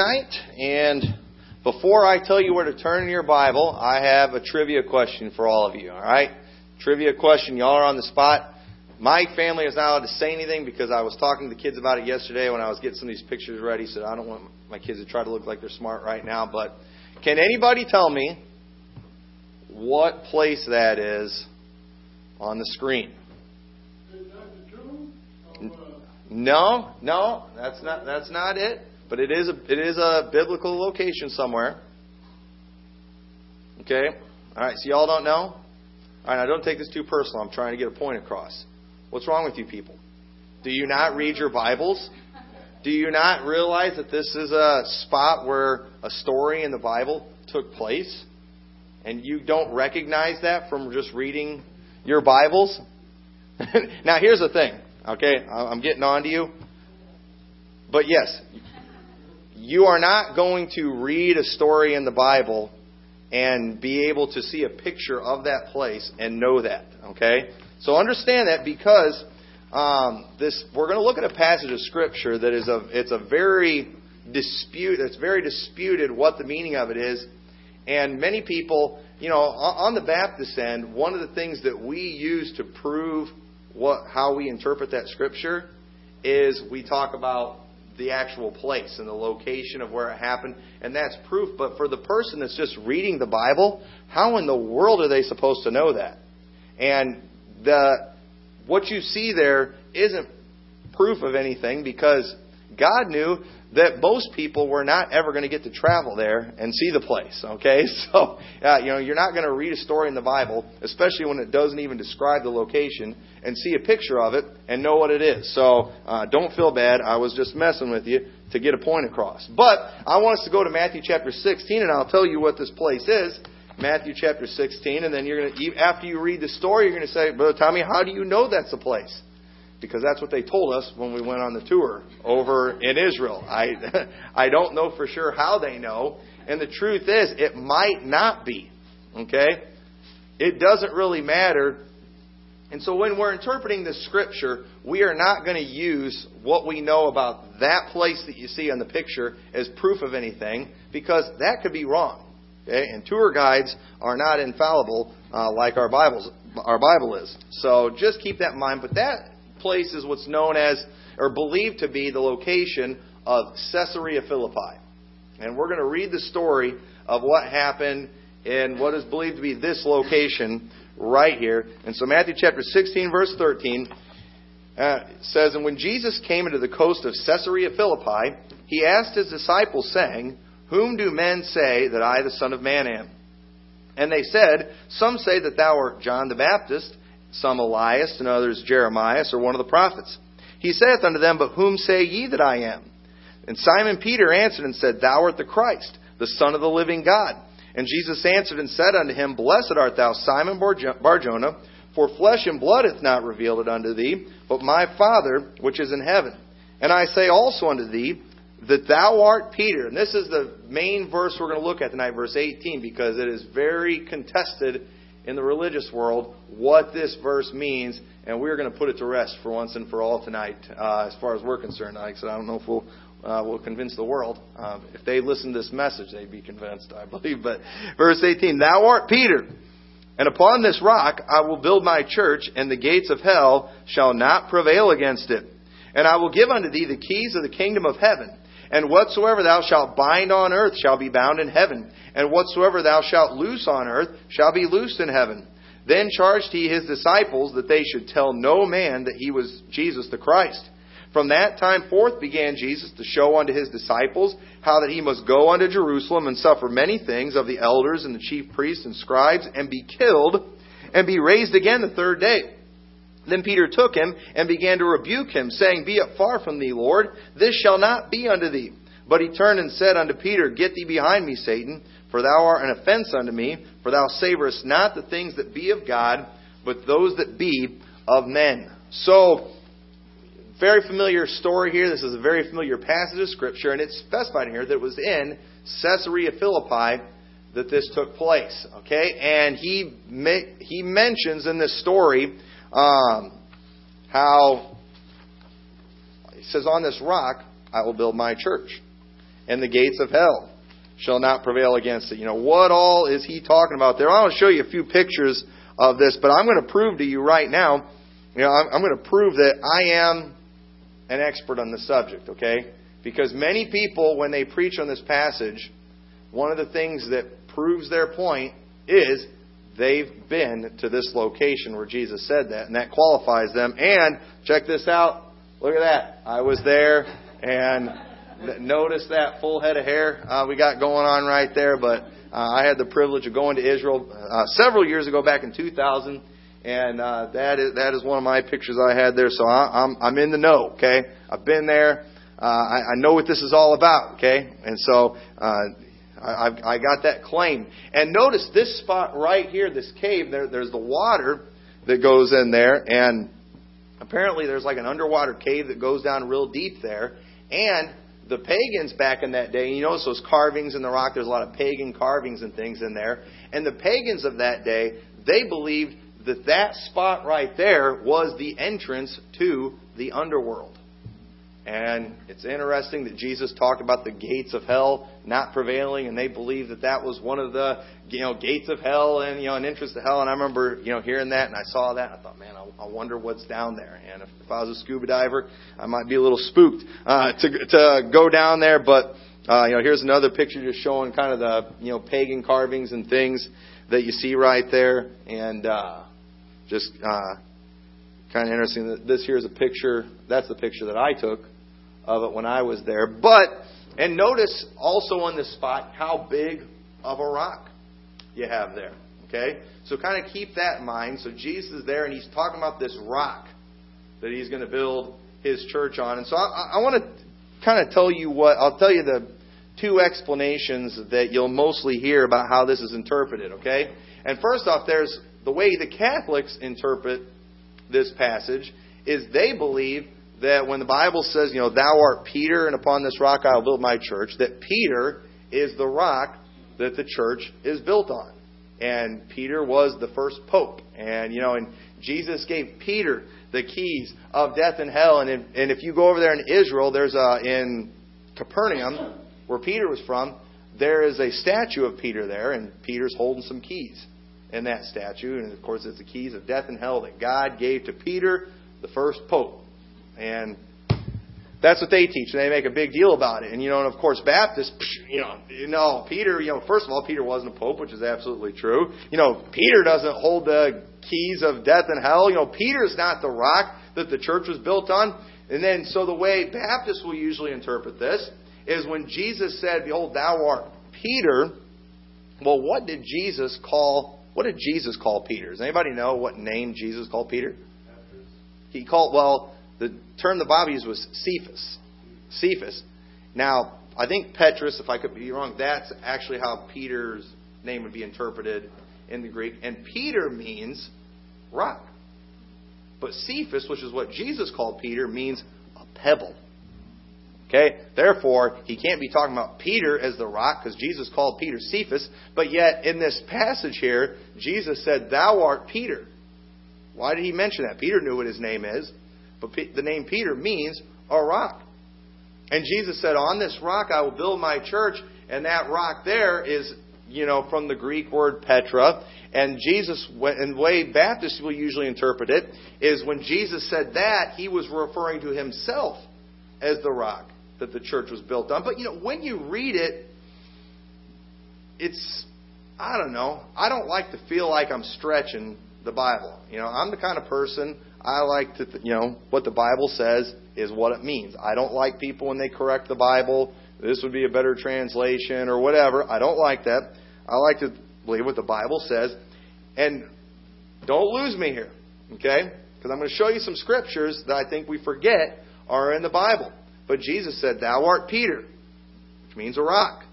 night, and before I tell you where to turn in your Bible, I have a trivia question for all of you. All right, trivia question. Y'all are on the spot. My family is not allowed to say anything because I was talking to the kids about it yesterday when I was getting some of these pictures ready. So I don't want my kids to try to look like they're smart right now. But can anybody tell me what place that is on the screen? No, no, that's not that's not it. But it is a it is a biblical location somewhere. Okay? All right, so y'all don't know? All right, now don't take this too personal. I'm trying to get a point across. What's wrong with you people? Do you not read your Bibles? Do you not realize that this is a spot where a story in the Bible took place? And you don't recognize that from just reading your Bibles? now, here's the thing, okay? I'm getting on to you. But yes, you are not going to read a story in the Bible and be able to see a picture of that place and know that. Okay? So understand that because um, this we're going to look at a passage of scripture that is a it's a very dispute it's very disputed what the meaning of it is, and many people you know on the Baptist end one of the things that we use to prove what how we interpret that scripture is we talk about the actual place and the location of where it happened, and that's proof. But for the person that's just reading the Bible, how in the world are they supposed to know that? And the what you see there isn't proof of anything because God knew that most people were not ever going to get to travel there and see the place. Okay, so uh, you know you're not going to read a story in the Bible, especially when it doesn't even describe the location, and see a picture of it and know what it is. So uh, don't feel bad. I was just messing with you to get a point across. But I want us to go to Matthew chapter 16, and I'll tell you what this place is. Matthew chapter 16, and then you're going to after you read the story, you're going to say, "Brother Tommy, how do you know that's the place?" Because that's what they told us when we went on the tour over in Israel. I I don't know for sure how they know, and the truth is it might not be. Okay? It doesn't really matter. And so when we're interpreting the scripture, we are not going to use what we know about that place that you see on the picture as proof of anything because that could be wrong. Okay? And tour guides are not infallible uh, like our Bibles our Bible is. So just keep that in mind. But that place is what's known as, or believed to be, the location of Caesarea Philippi. And we're going to read the story of what happened in what is believed to be this location right here. And so, Matthew chapter 16, verse 13 uh, says, And when Jesus came into the coast of Caesarea Philippi, he asked his disciples, saying, Whom do men say that I, the Son of Man, am? And they said, Some say that thou art John the Baptist some Elias, and others Jeremias, or one of the prophets. He saith unto them, But whom say ye that I am? And Simon Peter answered and said, Thou art the Christ, the Son of the living God. And Jesus answered and said unto him, Blessed art thou, Simon Barjona, for flesh and blood hath not revealed it unto thee, but my Father which is in heaven. And I say also unto thee, that thou art Peter. And this is the main verse we're going to look at tonight, verse 18, because it is very contested in the religious world what this verse means, and we're going to put it to rest for once and for all tonight, uh, as far as we're concerned. Like I said, I don't know if we'll uh, will convince the world. Um, if they listen to this message, they'd be convinced, I believe. But verse 18, Thou art Peter, and upon this rock I will build my church, and the gates of hell shall not prevail against it. And I will give unto thee the keys of the kingdom of heaven. And whatsoever thou shalt bind on earth shall be bound in heaven, and whatsoever thou shalt loose on earth shall be loosed in heaven. Then charged he his disciples that they should tell no man that he was Jesus the Christ. From that time forth began Jesus to show unto his disciples how that he must go unto Jerusalem and suffer many things of the elders and the chief priests and scribes, and be killed, and be raised again the third day. Then Peter took him and began to rebuke him, saying, Be it far from thee, Lord, this shall not be unto thee. But he turned and said unto Peter, Get thee behind me, Satan, for thou art an offense unto me, for thou savorest not the things that be of God, but those that be of men. So, very familiar story here. This is a very familiar passage of Scripture, and it's specified here that it was in Caesarea Philippi that this took place. Okay, and he he mentions in this story um, how he says, On this rock I will build my church. and the gates of hell shall not prevail against it. You know, what all is he talking about there? I want to show you a few pictures of this, but I'm going to prove to you right now, you know, I'm, I'm going to prove that I am an expert on the subject, okay? Because many people, when they preach on this passage, one of the things that proves their point is they've been to this location where Jesus said that, and that qualifies them. And check this out. Look at that. I was there, and notice that full head of hair uh, we got going on right there. But uh, I had the privilege of going to Israel uh, several years ago, back in 2000, and uh, that is that is one of my pictures I had there. So I, I'm I'm in the know. Okay, I've been there. Uh, I, I know what this is all about. Okay, and so. Uh, I, I got that claim. And notice this spot right here, this cave, there, there's the water that goes in there, and apparently there's like an underwater cave that goes down real deep there. And the pagans back in that day, you notice those carvings in the rock, there's a lot of pagan carvings and things in there. And the pagans of that day, they believed that that spot right there was the entrance to the underworld. And it's interesting that Jesus talked about the gates of hell not prevailing, and they believed that that was one of the you know gates of hell and you know an entrance to hell. And I remember you know hearing that, and I saw that, and I thought, man, I, I wonder what's down there. And if, if I was a scuba diver, I might be a little spooked uh, to to go down there. But uh, you know, here's another picture just showing kind of the you know pagan carvings and things that you see right there, and uh, just uh, kind of interesting this here is a picture. That's the picture that I took of it when I was there. But, and notice also on this spot how big of a rock you have there. Okay? So kind of keep that in mind. So Jesus is there and he's talking about this rock that he's going to build his church on. And so I, I want to kind of tell you what, I'll tell you the two explanations that you'll mostly hear about how this is interpreted. Okay? And first off, there's the way the Catholics interpret this passage is they believe that when the Bible says, you know, thou art Peter, and upon this rock I will build my church, that Peter is the rock that the church is built on. And Peter was the first pope. And, you know, and Jesus gave Peter the keys of death and hell. And if, and if you go over there in Israel, there's a, in Capernaum, where Peter was from, there is a statue of Peter there, and Peter's holding some keys in that statue. And of course, it's the keys of death and hell that God gave to Peter, the first pope. And that's what they teach. And they make a big deal about it. And, you know, and of course, Baptists, you know, you know, Peter, you know, first of all, Peter wasn't a pope, which is absolutely true. You know, Peter doesn't hold the keys of death and hell. You know, Peter's not the rock that the church was built on. And then, so the way Baptists will usually interpret this is when Jesus said, Behold, thou art Peter, well, what did Jesus call, what did Jesus call Peter? Does anybody know what name Jesus called Peter? He called, well, term the Bible used was Cephas. Cephas. Now, I think Petrus, if I could be wrong, that's actually how Peter's name would be interpreted in the Greek. And Peter means rock. But Cephas, which is what Jesus called Peter, means a pebble. Okay? Therefore, he can't be talking about Peter as the rock because Jesus called Peter Cephas. But yet, in this passage here, Jesus said, Thou art Peter. Why did he mention that? Peter knew what his name is. But the name Peter means a rock. And Jesus said, On this rock I will build my church. And that rock there is, you know, from the Greek word Petra. And Jesus, and the way Baptists will usually interpret it, is when Jesus said that, he was referring to himself as the rock that the church was built on. But, you know, when you read it, it's, I don't know, I don't like to feel like I'm stretching the Bible. You know, I'm the kind of person I like to, you know, what the Bible says is what it means. I don't like people when they correct the Bible. This would be a better translation or whatever. I don't like that. I like to believe what the Bible says. And don't lose me here, okay? Because I'm going to show you some scriptures that I think we forget are in the Bible. But Jesus said, Thou art Peter, which means a rock.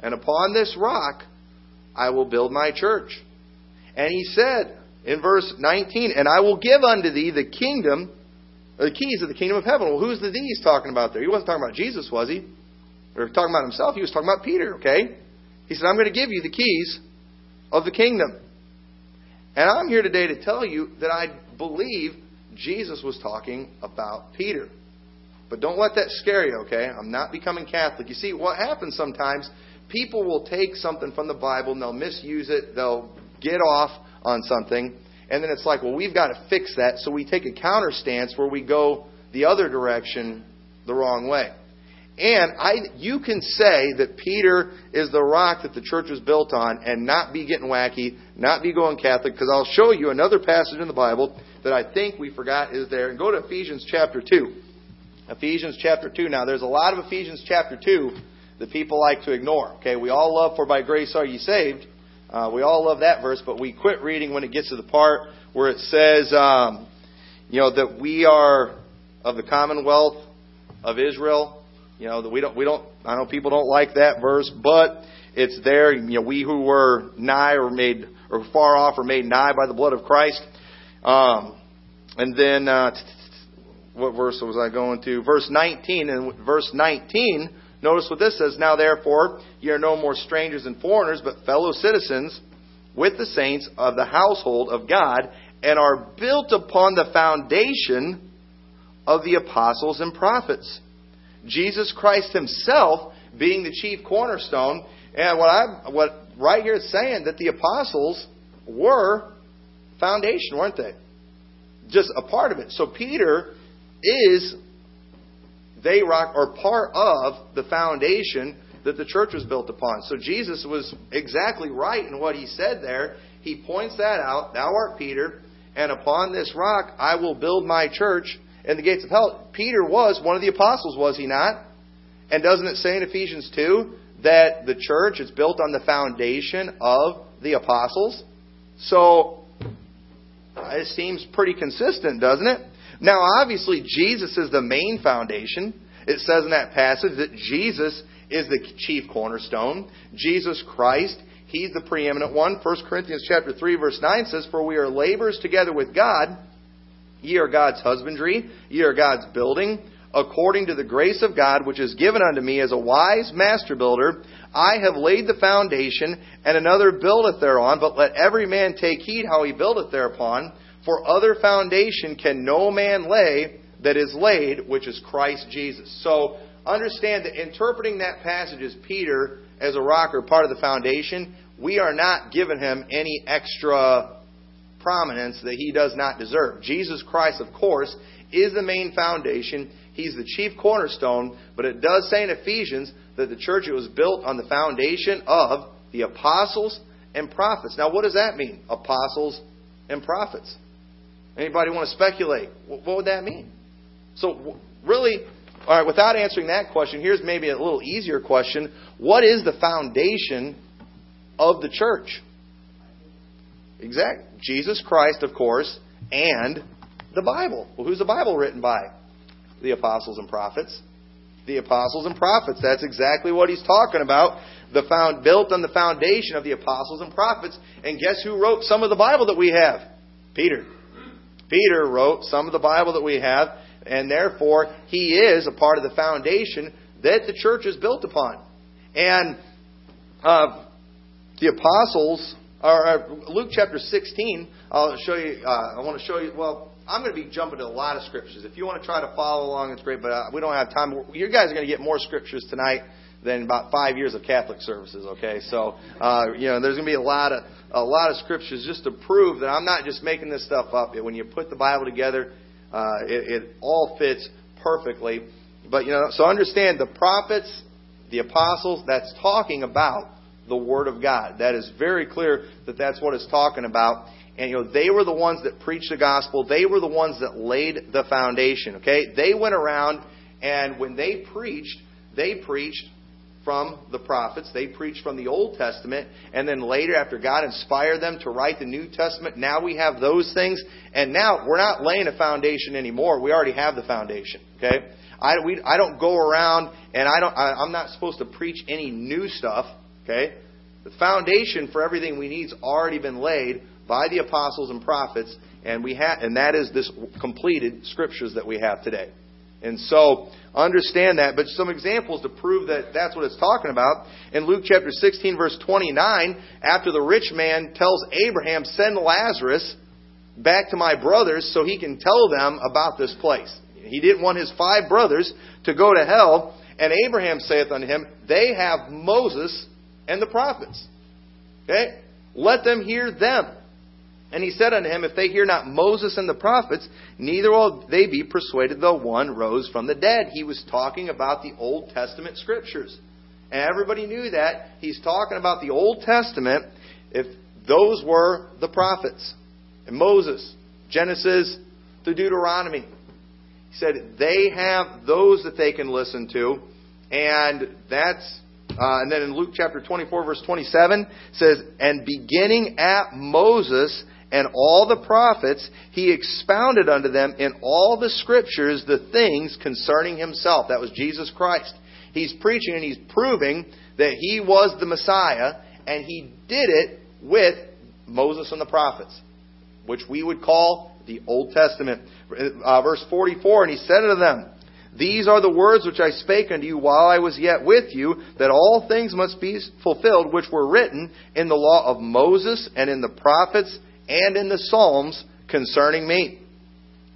And upon this rock I will build my church. And he said, in verse 19, and I will give unto thee the kingdom, the keys of the kingdom of heaven. Well, who's the thee he's talking about there? He wasn't talking about Jesus, was he? Or talking about himself. He was talking about Peter, okay? He said, I'm going to give you the keys of the kingdom. And I'm here today to tell you that I believe Jesus was talking about Peter. But don't let that scare you, okay? I'm not becoming Catholic. You see, what happens sometimes, people will take something from the Bible and they'll misuse it, they'll get off on something, and then it's like, well, we've got to fix that, so we take a counter stance where we go the other direction the wrong way. And I, you can say that Peter is the rock that the church was built on and not be getting wacky, not be going Catholic, because I'll show you another passage in the Bible that I think we forgot is there. And go to Ephesians chapter 2. Ephesians chapter 2. Now, there's a lot of Ephesians chapter 2 that people like to ignore. Okay, we all love, for by grace are ye saved. Uh, we all love that verse, but we quit reading when it gets to the part where it says, um, you know, that we are of the commonwealth of Israel you know, that we don't, we don't, I know people don't like that verse, but it's there. You know, we who were nigh or made, or far off or made nigh by the blood of Christ. Um, and then, uh, what verse was I going to? Verse 19. And verse 19, notice what this says. Now therefore, ye are no more strangers and foreigners, but fellow citizens with the saints of the household of God, and are built upon the foundation of the apostles and prophets Jesus Christ himself being the chief cornerstone. And what I what right here is saying that the apostles were foundation, weren't they? Just a part of it. So Peter is they rock or part of the foundation that the church was built upon. So Jesus was exactly right in what he said there. He points that out. Thou art Peter, and upon this rock I will build my church, in the gates of hell. Peter was one of the apostles, was he not? And doesn't it say in Ephesians 2 that the church is built on the foundation of the apostles? So, it seems pretty consistent, doesn't it? Now, obviously, Jesus is the main foundation. It says in that passage that Jesus is the chief cornerstone. Jesus Christ, He's the preeminent one. 1 Corinthians chapter 3, verse 9 says, For we are laborers together with God. Ye are God's husbandry, ye are God's building, according to the grace of God which is given unto me as a wise master builder. I have laid the foundation, and another buildeth thereon, but let every man take heed how he buildeth thereupon. For other foundation can no man lay that is laid, which is Christ Jesus. So understand that interpreting that passage as Peter as a rock or part of the foundation, we are not giving him any extra prominence that he does not deserve. Jesus Christ, of course, is the main foundation. He's the chief cornerstone, but it does say in Ephesians that the church was built on the foundation of the apostles and prophets. Now, what does that mean? Apostles and prophets. Anybody want to speculate? What would that mean? So, really, all right, without answering that question, here's maybe a little easier question. What is the foundation of the church? Exact. Jesus Christ, of course, and the Bible. Well, who's the Bible written by? The apostles and prophets. The apostles and prophets. That's exactly what he's talking about. The found built on the foundation of the apostles and prophets. And guess who wrote some of the Bible that we have? Peter. Peter wrote some of the Bible that we have, and therefore he is a part of the foundation that the church is built upon. And uh, the apostles or Luke chapter 16, I'll show you, uh, I want to show you, well, I'm going to be jumping to a lot of scriptures. If you want to try to follow along, it's great, but uh, we don't have time. You guys are going to get more scriptures tonight than about five years of Catholic services. Okay, so uh, you know there's going to be a lot of a lot of scriptures just to prove that I'm not just making this stuff up. When you put the Bible together, uh, it, it all fits perfectly. But you know, so understand the prophets, the apostles. That's talking about the Word of God. That is very clear that that's what it's talking about. And you know, they were the ones that preached the gospel. They were the ones that laid the foundation. Okay, they went around and when they preached, they preached from the prophets. They preached from the Old Testament, and then later, after God inspired them to write the New Testament, now we have those things. And now we're not laying a foundation anymore. We already have the foundation. Okay, I we I don't go around and I don't I, I'm not supposed to preach any new stuff. Okay? The foundation for everything we need has already been laid by the apostles and prophets, and we have, and that is this completed scriptures that we have today. And so, understand that. But some examples to prove that that's what it's talking about. In Luke chapter 16, verse 29, after the rich man tells Abraham, Send Lazarus back to my brothers so he can tell them about this place. He didn't want his five brothers to go to hell. And Abraham saith unto him, They have Moses and the prophets. Okay? Let them hear them. And he said unto him, If they hear not Moses and the prophets, neither will they be persuaded though one rose from the dead. He was talking about the Old Testament scriptures. And everybody knew that. He's talking about the Old Testament, if those were the prophets. And Moses, Genesis to Deuteronomy. He said they have those that they can listen to, and that's uh, and then in Luke chapter 24, verse 27, says, And beginning at Moses and all the prophets, he expounded unto them in all the scriptures the things concerning himself. That was Jesus Christ. He's preaching and he's proving that he was the Messiah, and he did it with Moses and the prophets, which we would call the Old Testament. Uh, verse 44, and he said unto them, these are the words which I spake unto you while I was yet with you, that all things must be fulfilled which were written in the law of Moses and in the prophets and in the Psalms concerning me.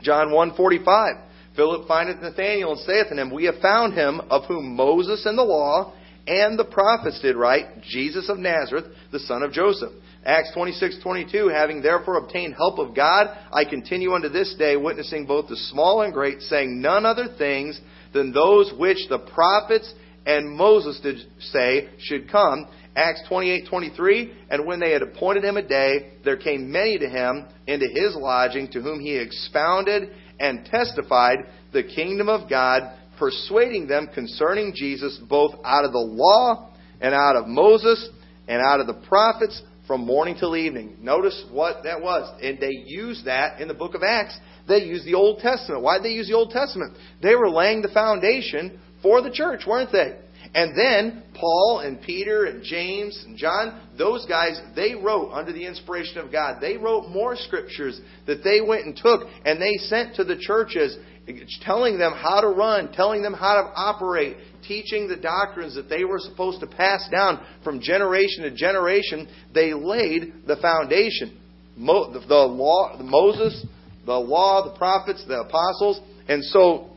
John 1:45. Philip findeth Nathanael and saith unto him, We have found him of whom Moses and the law and the prophets did write, Jesus of Nazareth, the son of Joseph. Acts 26:22 Having therefore obtained help of God, I continue unto this day witnessing both the small and great, saying none other things than those which the prophets and Moses did say should come. Acts 28:23 And when they had appointed him a day, there came many to him into his lodging, to whom he expounded and testified the kingdom of God, persuading them concerning Jesus both out of the law and out of Moses and out of the prophets from morning till evening. Notice what that was. And they used that in the book of Acts. They used the Old Testament. Why did they use the Old Testament? They were laying the foundation for the church, weren't they? And then Paul and Peter and James and John, those guys, they wrote under the inspiration of God. They wrote more scriptures that they went and took and they sent to the churches telling them how to run, telling them how to operate, teaching the doctrines that they were supposed to pass down from generation to generation. They laid the foundation. the, law, Moses, the law, the prophets, the apostles, and so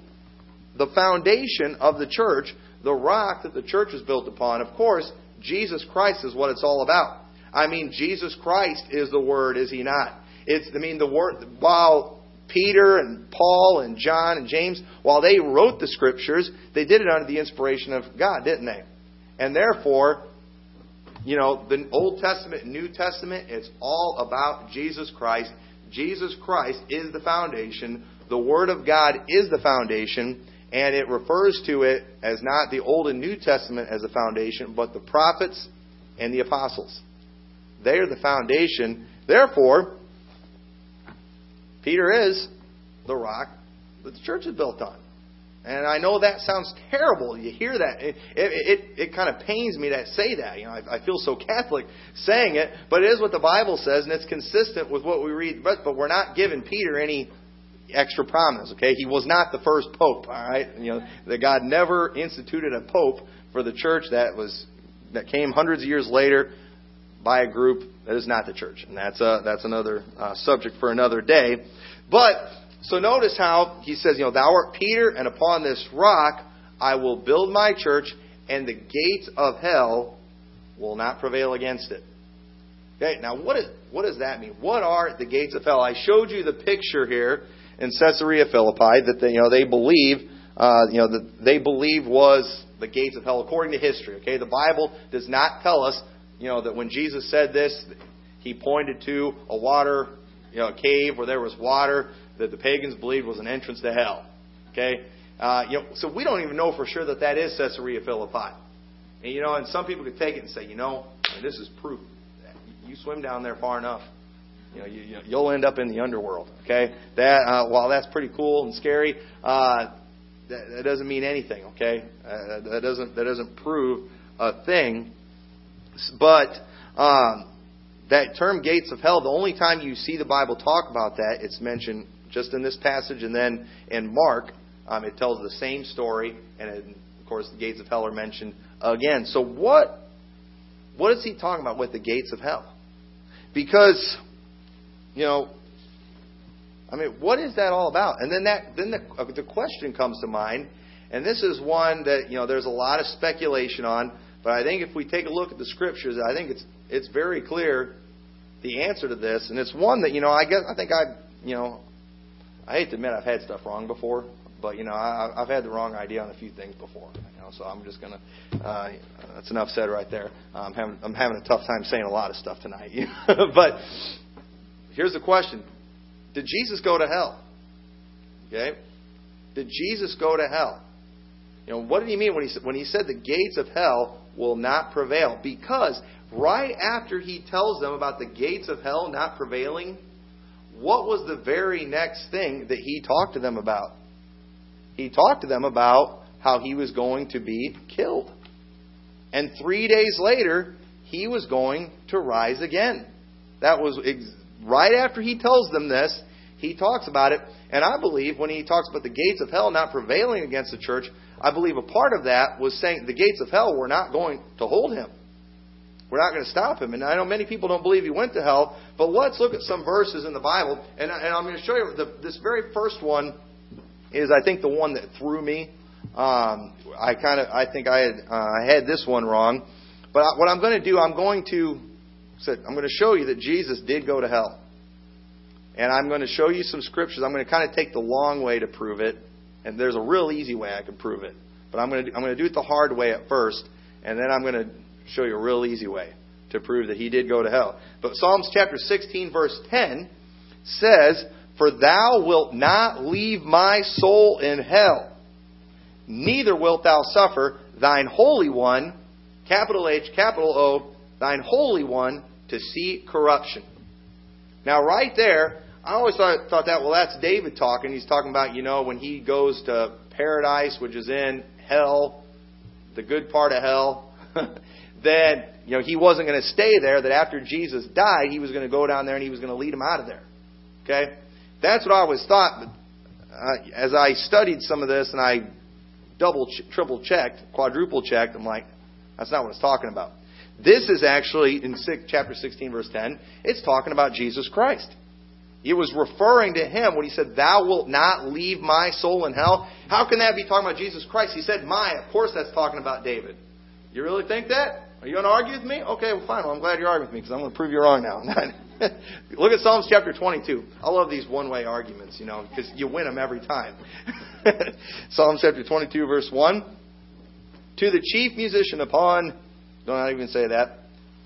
the foundation of the church, the rock that the church is built upon, of course, Jesus Christ is what it's all about. I mean, Jesus Christ is the Word, is He not? It's, I mean, the Word, while Peter and Paul and John and James, while they wrote the scriptures, they did it under the inspiration of God, didn't they? And therefore, you know, the Old Testament New Testament, it's all about Jesus Christ. Jesus Christ is the foundation. The Word of God is the foundation. And it refers to it as not the Old and New Testament as the foundation, but the prophets and the apostles. They are the foundation. Therefore, Peter is the rock that the church is built on. And I know that sounds terrible. You hear that. It, it, it, it kind of pains me to say that. You know, I, I feel so Catholic saying it, but it is what the Bible says, and it's consistent with what we read. But, but we're not giving Peter any extra prominence, okay? He was not the first pope, all right? You know, that God never instituted a pope for the church that was that came hundreds of years later by a group that is not the church. And that's, a, that's another uh, subject for another day. But, so notice how he says, you know, thou art Peter, and upon this rock I will build my church, and the gates of hell will not prevail against it. Okay, now what, is, what does that mean? What are the gates of hell? I showed you the picture here in Caesarea Philippi that they, you know, they believe, uh, you know, that they believe was the gates of hell according to history. Okay, the Bible does not tell us you know, that when Jesus said this, he pointed to a water, you know, a cave where there was water that the pagans believed was an entrance to hell. Okay? Uh, you know, so we don't even know for sure that that is Caesarea Philippi. And, you know, and some people could take it and say, you know, this is proof. You swim down there far enough, you know, you, you'll end up in the underworld. Okay? That, uh, while that's pretty cool and scary, uh, that, that doesn't mean anything. Okay? Uh, that doesn't that doesn't prove a thing. But um, that term gates of hell, the only time you see the Bible talk about that, it's mentioned just in this passage and then in Mark. Um, it tells the same story, and it, of course, the gates of hell are mentioned again. So, what what is he talking about with the gates of hell? Because, you know, I mean, what is that all about? And then that then the, uh, the question comes to mind, and this is one that you know there's a lot of speculation on. But I think if we take a look at the scriptures, I think it's it's very clear the answer to this, and it's one that you know I guess I think I you know I hate to admit I've had stuff wrong before, but you know I, I've had the wrong idea on a few things before. You know, so I'm just gonna uh, that's enough said right there. I'm having I'm having a tough time saying a lot of stuff tonight, but here's the question: Did Jesus go to hell? Okay, did Jesus go to hell? You know, what did he mean when he when he said the gates of hell will not prevail? Because right after he tells them about the gates of hell not prevailing, what was the very next thing that he talked to them about? He talked to them about how he was going to be killed. And three days later, he was going to rise again. That was right after he tells them this, he talks about it. And I believe when he talks about the gates of hell not prevailing against the church, I believe a part of that was saying the gates of hell were not going to hold him. We're not going to stop him. And I know many people don't believe he went to hell, but let's look at some verses in the Bible. And, and I'm going to show you the, this very first one is, I think, the one that threw me. Um, I kind of, I think I had, uh, I had this one wrong. But what I'm going to do, I'm going to, I'm going to show you that Jesus did go to hell. And I'm going to show you some scriptures. I'm going to kind of take the long way to prove it. And there's a real easy way I can prove it. But I'm going to, I'm going to do it the hard way at first. And then I'm going to show you a real easy way to prove that he did go to hell. But Psalms chapter 16, verse 10 says, For thou wilt not leave my soul in hell, neither wilt thou suffer thine Holy One, capital H, capital O, thine Holy One, to see corruption. Now, right there, I always thought, thought that, well, that's David talking. He's talking about, you know, when he goes to paradise, which is in hell, the good part of hell. that you know he wasn't going to stay there. That after Jesus died, he was going to go down there and he was going to lead him out of there. Okay, that's what I always thought. But uh, as I studied some of this and I double, triple checked, quadruple checked, I'm like, that's not what it's talking about. This is actually in chapter 16, verse 10. It's talking about Jesus Christ. It was referring to him when he said, Thou wilt not leave my soul in hell. How can that be talking about Jesus Christ? He said, My. Of course, that's talking about David. You really think that? Are you going to argue with me? Okay, well, fine. Well, I'm glad you're arguing with me because I'm going to prove you wrong now. Look at Psalms chapter 22. I love these one way arguments, you know, because you win them every time. Psalms chapter 22, verse 1. To the chief musician upon, don't even say that,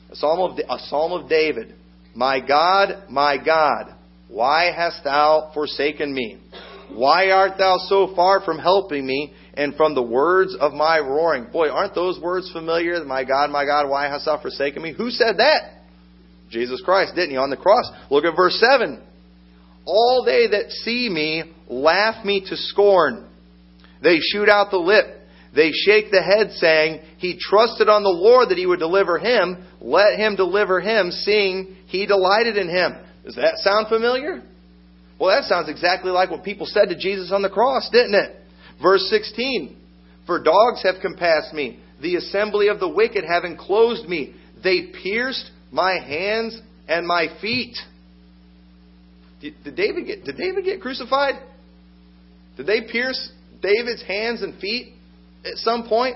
a psalm of, a psalm of David. My God, my God, why hast thou forsaken me? Why art thou so far from helping me? and from the words of my roaring. Boy, aren't those words familiar? My God, my God, why hast thou forsaken me? Who said that? Jesus Christ, didn't he, on the cross? Look at verse 7. All they that see me laugh me to scorn. They shoot out the lip. They shake the head, saying, He trusted on the Lord that he would deliver him. Let him deliver him, seeing he delighted in him. Does that sound familiar? Well, that sounds exactly like what people said to Jesus on the cross, didn't it? Verse 16 For dogs have compassed me, the assembly of the wicked have enclosed me. They pierced my hands and my feet. Did David get, did David get crucified? Did they pierce David's hands and feet at some point?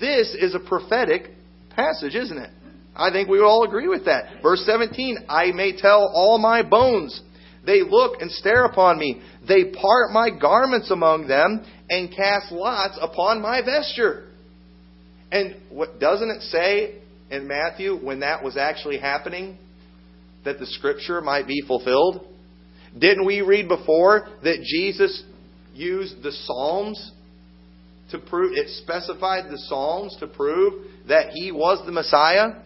This is a prophetic passage, isn't it? I think we would all agree with that. Verse 17 I may tell all my bones. They look and stare upon me. They part my garments among them and cast lots upon my vesture. And what doesn't it say in Matthew when that was actually happening that the scripture might be fulfilled? Didn't we read before that Jesus used the Psalms to prove it specified the Psalms to prove that he was the Messiah?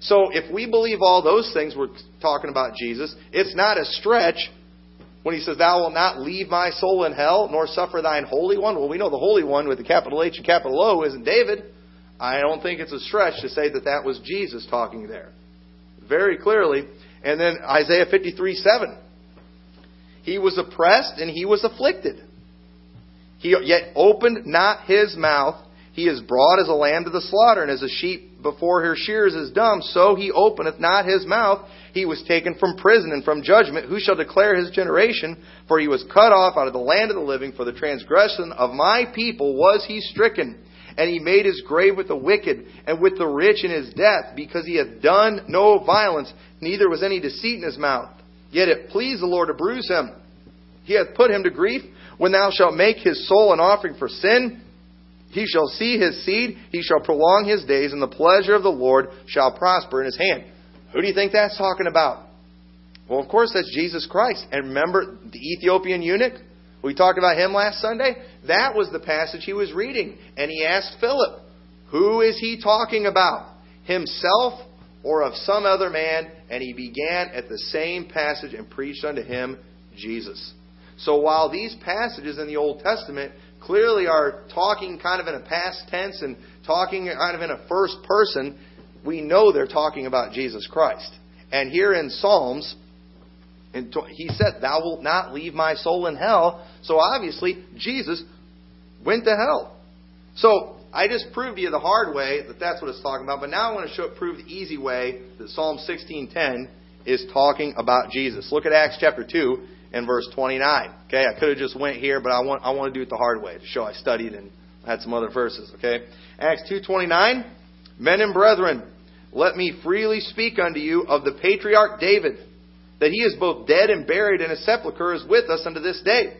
So if we believe all those things we're talking about Jesus, it's not a stretch when he says, Thou wilt not leave my soul in hell, nor suffer thine Holy One. Well, we know the Holy One with the capital H and capital O isn't David. I don't think it's a stretch to say that that was Jesus talking there. Very clearly. And then Isaiah 53 7. He was oppressed and he was afflicted. He yet opened not his mouth. He is brought as a lamb to the slaughter, and as a sheep before her shears is dumb, so he openeth not his mouth. He was taken from prison and from judgment. Who shall declare his generation? For he was cut off out of the land of the living. For the transgression of my people was he stricken. And he made his grave with the wicked and with the rich in his death, because he hath done no violence, neither was any deceit in his mouth. Yet it pleased the Lord to bruise him. He hath put him to grief. When thou shalt make his soul an offering for sin, he shall see his seed, he shall prolong his days, and the pleasure of the Lord shall prosper in his hand. Who do you think that's talking about? Well, of course, that's Jesus Christ. And remember the Ethiopian eunuch? We talked about him last Sunday. That was the passage he was reading. And he asked Philip, Who is he talking about? Himself or of some other man? And he began at the same passage and preached unto him Jesus. So while these passages in the Old Testament clearly are talking kind of in a past tense and talking kind of in a first person, we know they're talking about Jesus Christ. And here in Psalms, he said, Thou wilt not leave my soul in hell. So obviously, Jesus went to hell. So I just proved to you the hard way that that's what it's talking about. But now I want to show, prove the easy way that Psalm 16:10 is talking about Jesus. Look at Acts chapter 2 and verse 29. Okay, I could have just went here, but I want I want to do it the hard way to show I studied and had some other verses. Okay, Acts 2:29. Men and brethren, let me freely speak unto you of the patriarch David, that he is both dead and buried, and his sepulchre is with us unto this day.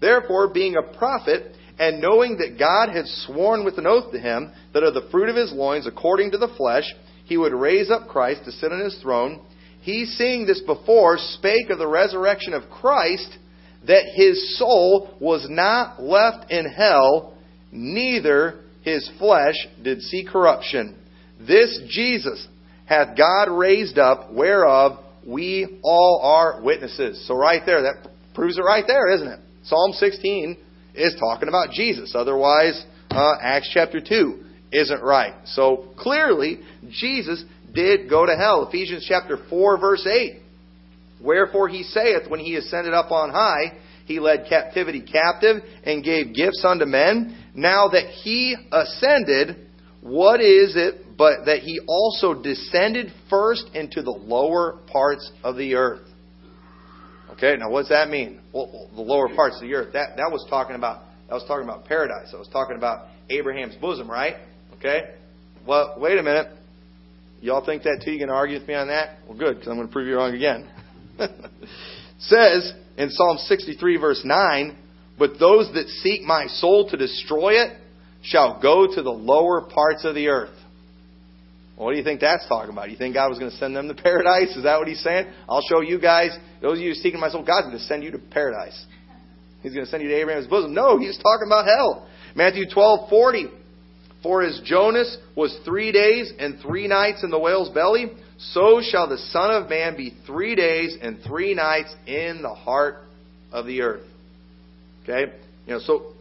Therefore, being a prophet, and knowing that God had sworn with an oath to him that of the fruit of his loins, according to the flesh, he would raise up Christ to sit on his throne, he, seeing this before, spake of the resurrection of Christ, that his soul was not left in hell, neither his flesh did see corruption. This Jesus hath God raised up, whereof we all are witnesses. So, right there, that proves it right there, isn't it? Psalm 16 is talking about Jesus. Otherwise, uh, Acts chapter 2 isn't right. So, clearly, Jesus did go to hell. Ephesians chapter 4 verse 8. Wherefore he saith, when he ascended up on high, he led captivity captive and gave gifts unto men. Now that he ascended, what is it but that he also descended first into the lower parts of the earth? Okay, now what's that mean? Well, the lower parts of the earth. That that was talking about that was talking about paradise. That was talking about Abraham's bosom, right? Okay. Well, wait a minute. Y'all think that too? You going to argue with me on that? Well, good, because I'm going to prove you wrong again. says in Psalm 63, verse 9, But those that seek my soul to destroy it shall go to the lower parts of the earth. Well, what do you think that's talking about? You think God was going to send them to paradise? Is that what he's saying? I'll show you guys, those of you seeking my soul, God's going to send you to paradise. He's going to send you to Abraham's bosom. No, he's talking about hell. Matthew 12, 40. For as Jonas was three days and three nights in the whale's belly, so shall the Son of Man be three days and three nights in the heart of the earth. Okay? You know, so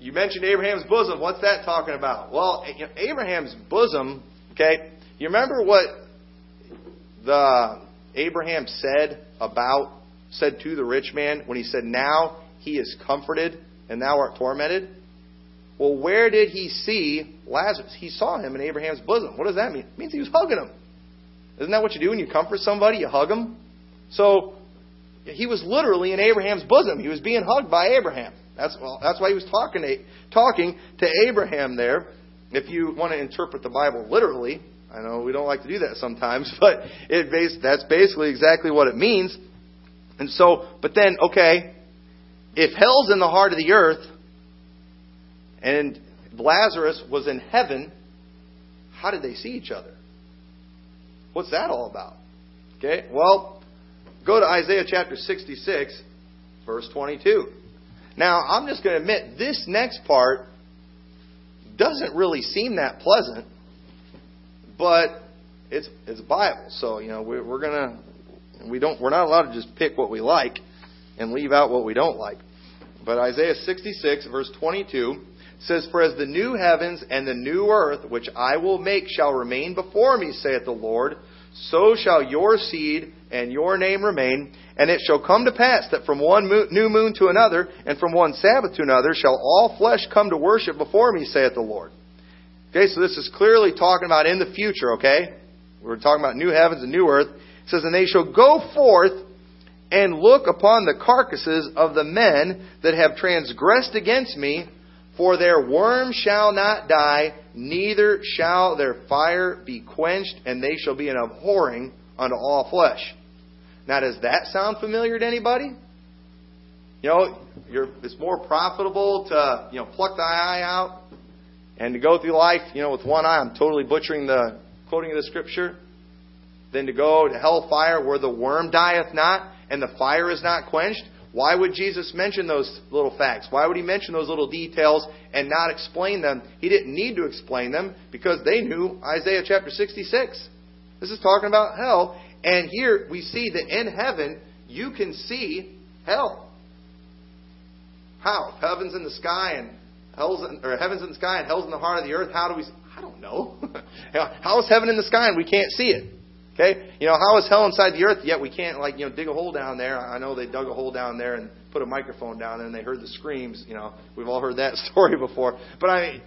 you mentioned Abraham's bosom. What's that talking about? Well, Abraham's bosom, okay, you remember what the Abraham said about said to the rich man when he said, Now he is comforted and thou art tormented? Well, where did he see Lazarus? He saw him in Abraham's bosom. What does that mean? It means he was hugging him. Isn't that what you do when you comfort somebody? You hug them. So he was literally in Abraham's bosom. He was being hugged by Abraham. That's well, that's why he was talking to, talking to Abraham there. If you want to interpret the Bible literally, I know we don't like to do that sometimes, but it base, that's basically exactly what it means. And so, but then, okay, if hell's in the heart of the earth, and Lazarus was in heaven, how did they see each other? What's that all about? Okay, well, go to Isaiah chapter 66, verse 22. Now, I'm just going to admit, this next part doesn't really seem that pleasant, but it's it's Bible, so you know we're, we're gonna we don't we're not allowed to just pick what we like and leave out what we don't like. But Isaiah 66 verse 22 says, For as the new heavens and the new earth, which I will make, shall remain before me, saith the Lord, so shall your seed and your name remain. And it shall come to pass that from one new moon to another, and from one Sabbath to another, shall all flesh come to worship before me, saith the Lord. Okay, so this is clearly talking about in the future, okay? We're talking about new heavens and new earth. It says, And they shall go forth and look upon the carcasses of the men that have transgressed against me, for their worm shall not die, neither shall their fire be quenched, and they shall be an abhorring unto all flesh. Now, does that sound familiar to anybody? You know, it's more profitable to you know pluck the eye out and to go through life, you know, with one eye. I'm totally butchering the quoting of the scripture. Than to go to hellfire where the worm dieth not and the fire is not quenched. Why would Jesus mention those little facts? Why would he mention those little details and not explain them? He didn't need to explain them because they knew Isaiah chapter 66. This is talking about hell. And here we see that in heaven, you can see hell. How? Heaven's in the sky and hell's in, or heaven's in the sky and hell's in the heart of the earth, how do we I don't know. how is heaven in the sky and we can't see it? Okay? You know, how is hell inside the earth yet we can't like, you know, dig a hole down there. I know they dug a hole down there and put a microphone down there and they heard the screams, you know. We've all heard that story before. But I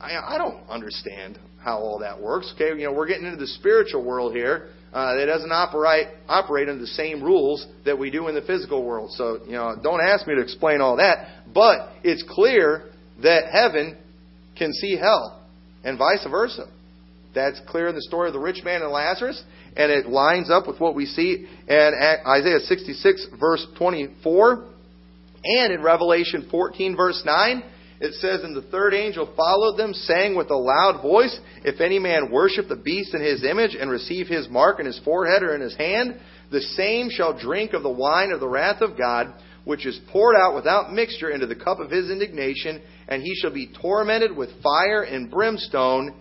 I, I don't understand how all that works. Okay, you know, we're getting into the spiritual world here. Uh, that doesn't operate operate under the same rules that we do in the physical world. So, you know, don't ask me to explain all that. But it's clear that heaven can see hell, and vice versa. That's clear in the story of the rich man and Lazarus, and it lines up with what we see in Isaiah 66, verse 24, and in Revelation 14, verse 9. It says, And the third angel followed them, saying with a loud voice, If any man worship the beast in his image, and receive his mark in his forehead or in his hand, the same shall drink of the wine of the wrath of God, which is poured out without mixture into the cup of his indignation, and he shall be tormented with fire and brimstone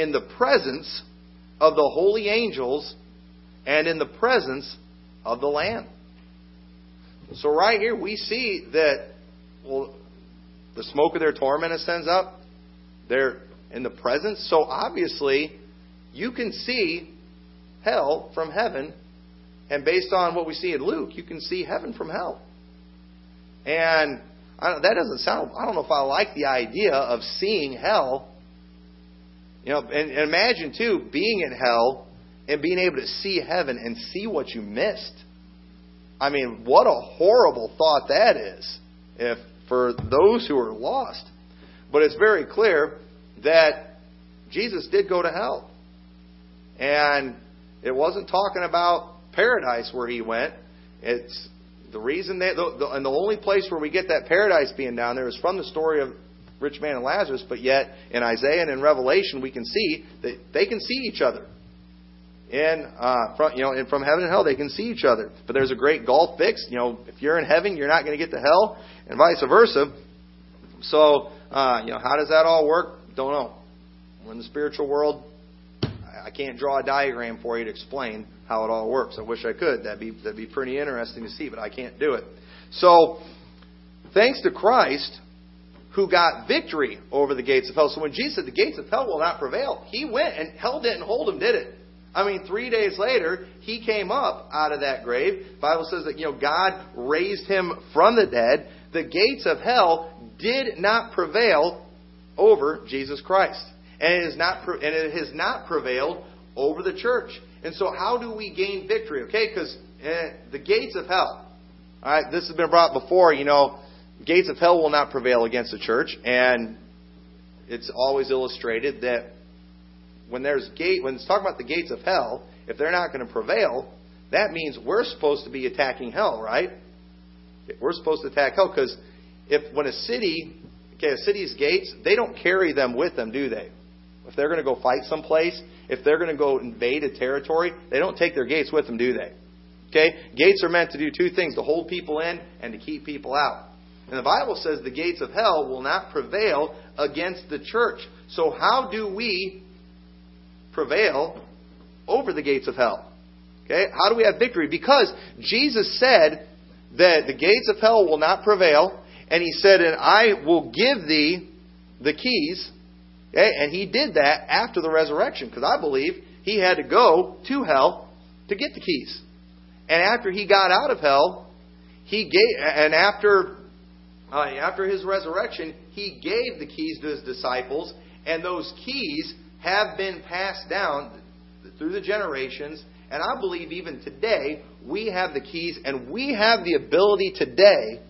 in the presence of the holy angels and in the presence of the Lamb. So, right here, we see that, well, the smoke of their torment ascends up. They're in the presence. So, obviously, you can see hell from heaven. And based on what we see in Luke, you can see heaven from hell. And that doesn't sound, I don't know if I like the idea of seeing hell you know, and, and imagine too being in hell and being able to see heaven and see what you missed. I mean, what a horrible thought that is if for those who are lost. But it's very clear that Jesus did go to hell. And it wasn't talking about paradise where he went. It's the reason that, and the only place where we get that paradise being down there is from the story of rich man and Lazarus, but yet in Isaiah and in Revelation we can see that they can see each other. In uh, from you know, and from heaven and hell they can see each other. But there's a great gulf fixed. You know, if you're in heaven, you're not going to get to hell, and vice versa. So, uh, you know, how does that all work? Don't know. We're in the spiritual world. I can't draw a diagram for you to explain how it all works. I wish I could. That'd be that'd be pretty interesting to see, but I can't do it. So, thanks to Christ, who got victory over the gates of hell. So when Jesus said the gates of hell will not prevail, he went and hell didn't hold him, did it? I mean, three days later, he came up out of that grave. The Bible says that, you know, God raised him from the dead. The gates of hell did not prevail over Jesus Christ. And it, is not, and it has not prevailed over the church. And so how do we gain victory? Okay, because eh, the gates of hell. All right, this has been brought before, you know, gates of hell will not prevail against the church, and it's always illustrated that when there's gate when it's talking about the gates of hell, if they're not going to prevail, that means we're supposed to be attacking hell, right? We're supposed to attack hell because if when a city, okay, a city's gates, they don't carry them with them, do they? If they're going to go fight someplace, if they're going to go invade a territory, they don't take their gates with them, do they? Okay? Gates are meant to do two things to hold people in and to keep people out. And the Bible says the gates of hell will not prevail against the church. So, how do we prevail over the gates of hell? Okay? How do we have victory? Because Jesus said that the gates of hell will not prevail, and he said, And I will give thee the keys. Okay? And he did that after the resurrection, because I believe he had to go to hell to get the keys. And after he got out of hell, he gave, and after uh, after his resurrection, he gave the keys to his disciples, And those keys have been passed down through the generations. And I believe even today, we have the keys and we have the ability today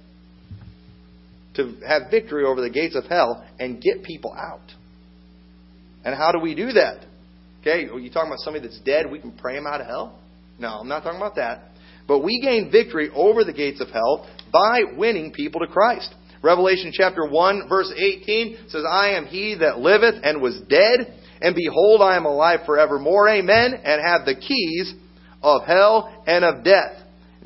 to have victory over the gates of hell and get people out. And how do we do that? Okay, are you talking about somebody that's dead, we can pray him out of hell? No, I'm not talking about that. But we gain victory over the gates of hell by winning people to Christ. Revelation chapter 1 verse 18 says, I am he that liveth and was dead, and behold, I am alive forevermore. Amen. And have the keys of hell and of death.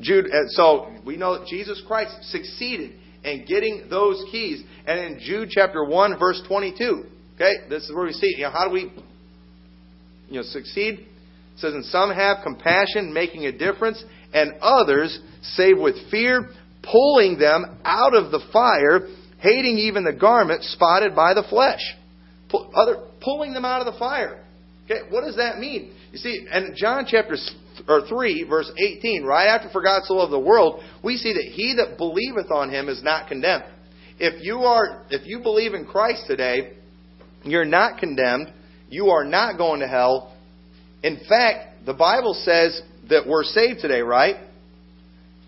Jude, so we know that Jesus Christ succeeded in getting those keys. And in Jude chapter 1 verse 22, okay, this is where we see, you know, how do we, you know, succeed? It says, and some have compassion, making a difference, and others save with fear, pulling them out of the fire, hating even the garment spotted by the flesh. Other, pulling them out of the fire. Okay, what does that mean? You see, in John chapter or 3, verse 18, right after for God so loved the world, we see that he that believeth on him is not condemned. If you are if you believe in Christ today, you're not condemned. You are not going to hell. In fact, the Bible says that we're saved today, right?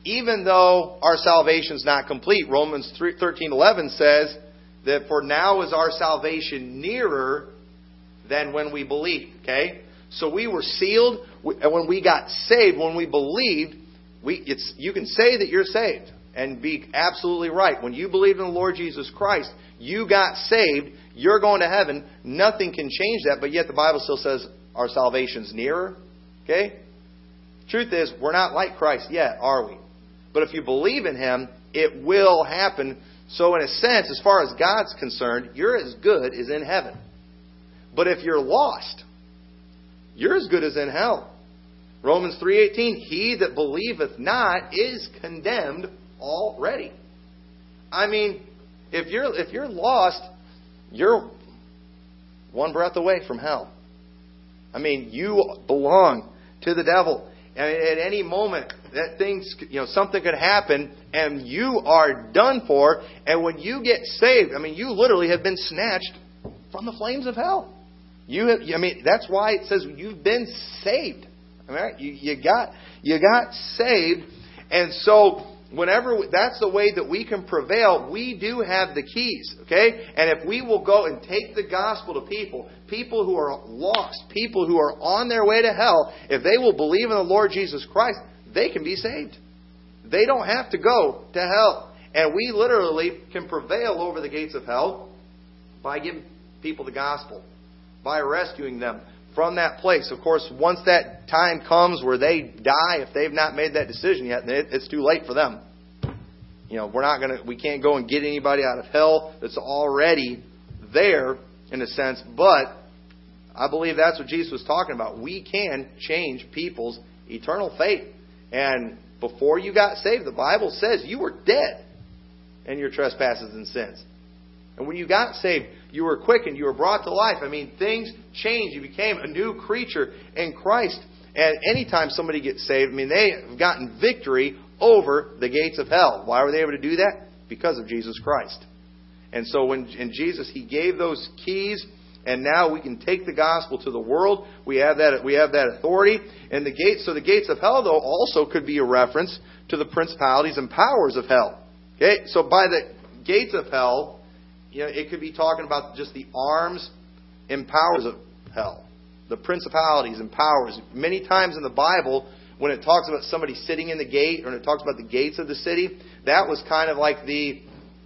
Even though our salvation is not complete, Romans 13:11 says that for now is our salvation nearer than when we believed. Okay, so we were sealed, and when we got saved, when we believed, we it's you can say that you're saved and be absolutely right. When you believed in the Lord Jesus Christ, you got saved. You're going to heaven. Nothing can change that, but yet the Bible still says our salvation's nearer. Okay? Truth is, we're not like Christ yet, are we? But if you believe in Him, it will happen. So, in a sense, as far as God's concerned, you're as good as in heaven. But if you're lost, you're as good as in hell. Romans 3:18 He that believeth not is condemned already. I mean, if you're if you're lost, you're one breath away from hell. I mean, you belong to the devil. At any moment, that things, you know, something could happen and you are done for. And when you get saved, I mean, you literally have been snatched from the flames of hell. You have, I mean, that's why it says you've been saved. All right? You, you got, you got saved. And so, whenever that's the way that we can prevail, we do have the keys, okay? And if we will go and take the gospel to people, people who are lost, people who are on their way to hell, if they will believe in the Lord Jesus Christ, they can be saved. They don't have to go to hell. And we literally can prevail over the gates of hell by giving people the gospel, by rescuing them from that place. Of course, once that time comes where they die, if they've not made that decision yet, it's too late for them. You know, we're not to, we can't go and get anybody out of hell that's already there in a sense, but I believe that's what Jesus was talking about. We can change people's eternal fate. And before you got saved, the Bible says you were dead in your trespasses and sins. And when you got saved, you were quickened, you were brought to life. I mean, things changed. You became a new creature in Christ. And anytime somebody gets saved, I mean, they have gotten victory over the gates of hell. Why were they able to do that? Because of Jesus Christ. And so when in Jesus, He gave those keys, and now we can take the gospel to the world. We have that we have that authority. And the gates so the gates of hell though also could be a reference to the principalities and powers of hell. Okay? So by the gates of hell, you know, it could be talking about just the arms and powers of hell, the principalities and powers. Many times in the Bible, when it talks about somebody sitting in the gate, or when it talks about the gates of the city, that was kind of like the,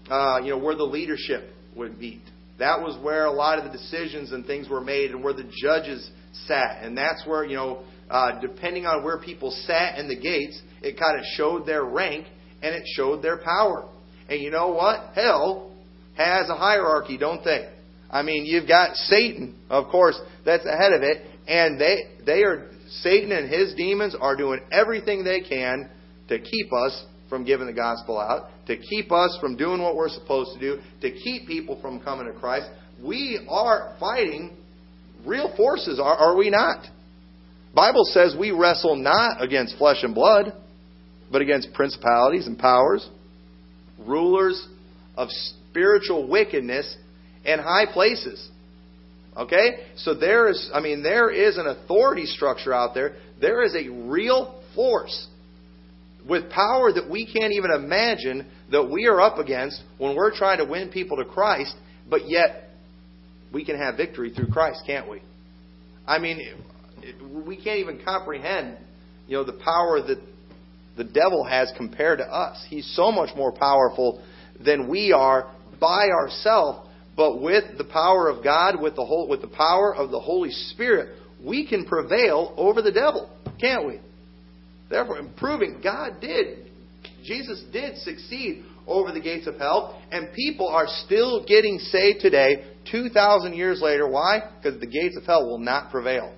uh, you know, where the leadership would meet. That was where a lot of the decisions and things were made, and where the judges sat. And that's where, you know, uh, depending on where people sat in the gates, it kind of showed their rank and it showed their power. And you know what? Hell has a hierarchy, don't they? I mean, you've got Satan, of course, that's ahead of it, and they they are Satan and his demons are doing everything they can to keep us from giving the gospel out, to keep us from doing what we're supposed to do, to keep people from coming to Christ. We are fighting real forces, are, are we not? Bible says we wrestle not against flesh and blood, but against principalities and powers, rulers of spiritual wickedness in high places. Okay? So there is, I mean, there is an authority structure out there. There is a real force with power that we can't even imagine that we are up against when we're trying to win people to Christ, but yet we can have victory through Christ, can't we? I mean, we can't even comprehend, you know, the power that the devil has compared to us. He's so much more powerful than we are by ourselves, but with the power of God, with the whole, with the power of the Holy Spirit, we can prevail over the devil, can't we? Therefore, proving God did, Jesus did succeed over the gates of hell, and people are still getting saved today, 2,000 years later. Why? Because the gates of hell will not prevail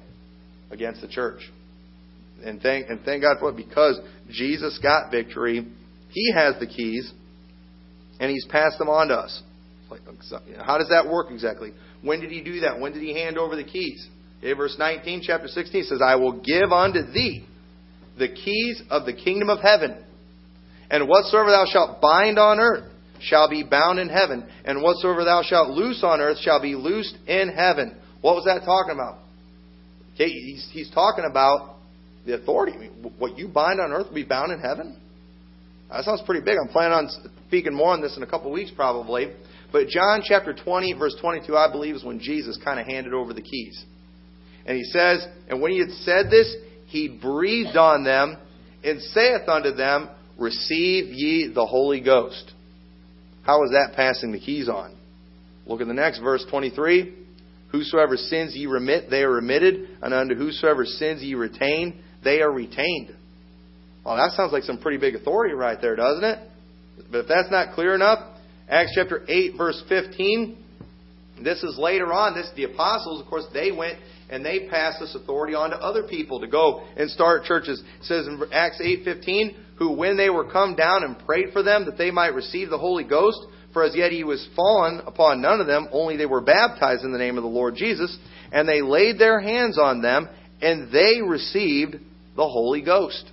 against the church. And thank, and thank God for it, because Jesus got victory. He has the keys, and He's passed them on to us. How does that work exactly? When did He do that? When did He hand over the keys? Okay, verse 19, chapter 16 says, I will give unto thee the keys of the kingdom of heaven. And whatsoever thou shalt bind on earth shall be bound in heaven, and whatsoever thou shalt loose on earth shall be loosed in heaven. What was that talking about? Okay, he's, he's talking about the authority. What you bind on earth will be bound in heaven? That sounds pretty big. I'm planning on speaking more on this in a couple weeks probably. But John chapter 20, verse 22, I believe, is when Jesus kind of handed over the keys. And he says, And when he had said this, he breathed on them and saith unto them, Receive ye the Holy Ghost. How is that passing the keys on? Look at the next verse 23. Whosoever sins ye remit, they are remitted, and unto whosoever sins ye retain, they are retained. Well, that sounds like some pretty big authority right there, doesn't it? But if that's not clear enough, Acts chapter 8, verse 15. This is later on. This the apostles, of course, they went and they passed this authority on to other people to go and start churches. It says in Acts 8:15, who when they were come down and prayed for them that they might receive the Holy Ghost, for as yet he was fallen upon none of them, only they were baptized in the name of the Lord Jesus, and they laid their hands on them, and they received the Holy Ghost.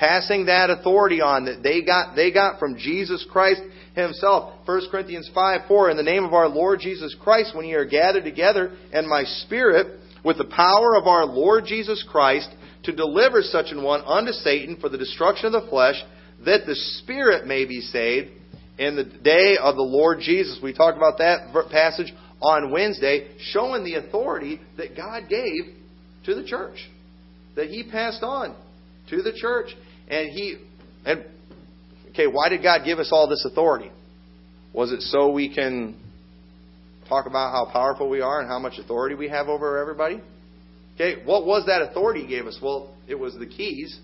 Passing that authority on that they got they got from Jesus Christ himself. 1 Corinthians 5 4, in the name of our Lord Jesus Christ, when ye are gathered together, and my spirit, with the power of our Lord Jesus Christ, to deliver such an one unto Satan for the destruction of the flesh, that the spirit may be saved in the day of the Lord Jesus. We talked about that passage on Wednesday, showing the authority that God gave to the church, that He passed on to the church. And He, and Okay, why did God give us all this authority? Was it so we can talk about how powerful we are and how much authority we have over everybody? Okay, what was that authority He gave us? Well, it was the keys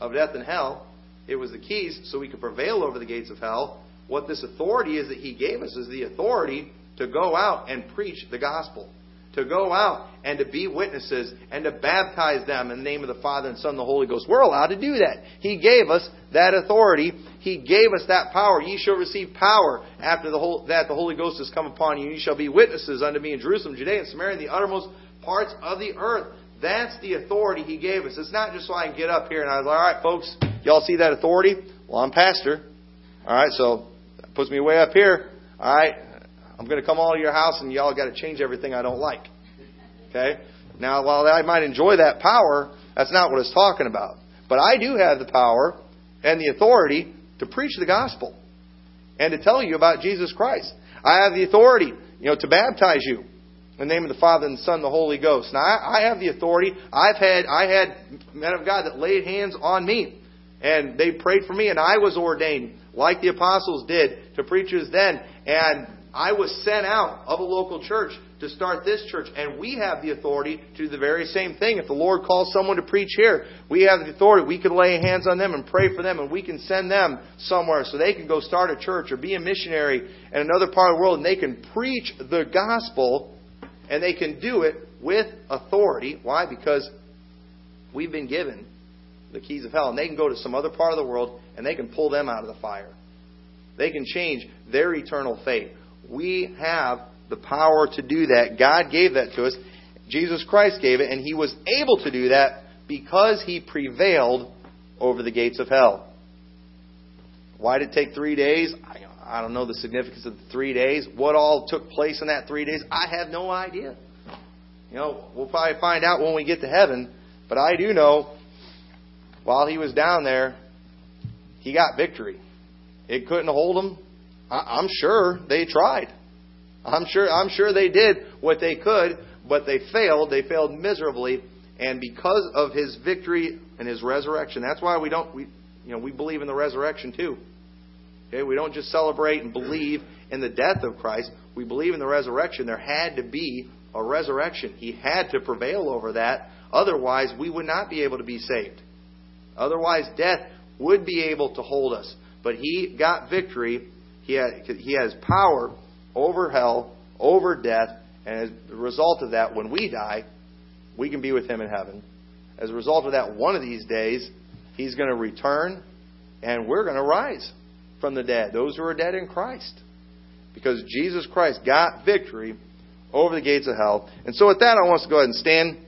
of death and hell. It was the keys so we could prevail over the gates of hell. What this authority is that He gave us is the authority to go out and preach the gospel to go out and to be witnesses and to baptize them in the name of the Father and Son and the Holy Ghost. We're allowed to do that. He gave us that authority. He gave us that power. Ye shall receive power after the whole, that the Holy Ghost has come upon you. Ye shall be witnesses unto me in Jerusalem, Judea, and Samaria, and the uttermost parts of the earth. That's the authority He gave us. It's not just so I can get up here and I was like, all right, folks, y'all see that authority? Well, I'm pastor. All right, so that puts me way up here. All right, I'm going to come all to your house and y'all got to change everything I don't like. Okay? Now, while I might enjoy that power, that's not what it's talking about. But I do have the power and the authority to preach the gospel and to tell you about Jesus Christ. I have the authority, you know, to baptize you in the name of the Father and the Son and the Holy Ghost. Now, I, I have the authority. I've had I had men of God that laid hands on me, and they prayed for me, and I was ordained like the apostles did to preachers then. And I was sent out of a local church to start this church, and we have the authority to do the very same thing. If the Lord calls someone to preach here, we have the authority. We can lay hands on them and pray for them, and we can send them somewhere so they can go start a church or be a missionary in another part of the world, and they can preach the gospel, and they can do it with authority. Why? Because we've been given the keys of hell, and they can go to some other part of the world, and they can pull them out of the fire. They can change their eternal fate. We have the power to do that. God gave that to us. Jesus Christ gave it, and He was able to do that because He prevailed over the gates of hell. Why did it take three days? I, don't know the significance of the three days. What all took place in that three days, I have no idea. You know, we'll probably find out when we get to heaven. But I do know, while he was down there, he got victory. It couldn't hold him. I'm sure they tried. I'm sure. I'm sure they did what they could, but they failed. They failed miserably. And because of his victory and his resurrection, that's why we don't. We, you know, we believe in the resurrection too. Okay, we don't just celebrate and believe in the death of Christ. We believe in the resurrection. There had to be a resurrection. He had to prevail over that. Otherwise, we would not be able to be saved. Otherwise, death would be able to hold us. But he got victory. He, he has power over hell, over death, and as a result of that, when we die, we can be with him in heaven. As a result of that, one of these days, he's going to return, and we're going to rise from the dead, those who are dead in Christ. Because Jesus Christ got victory over the gates of hell. And so, with that, I want us to go ahead and stand.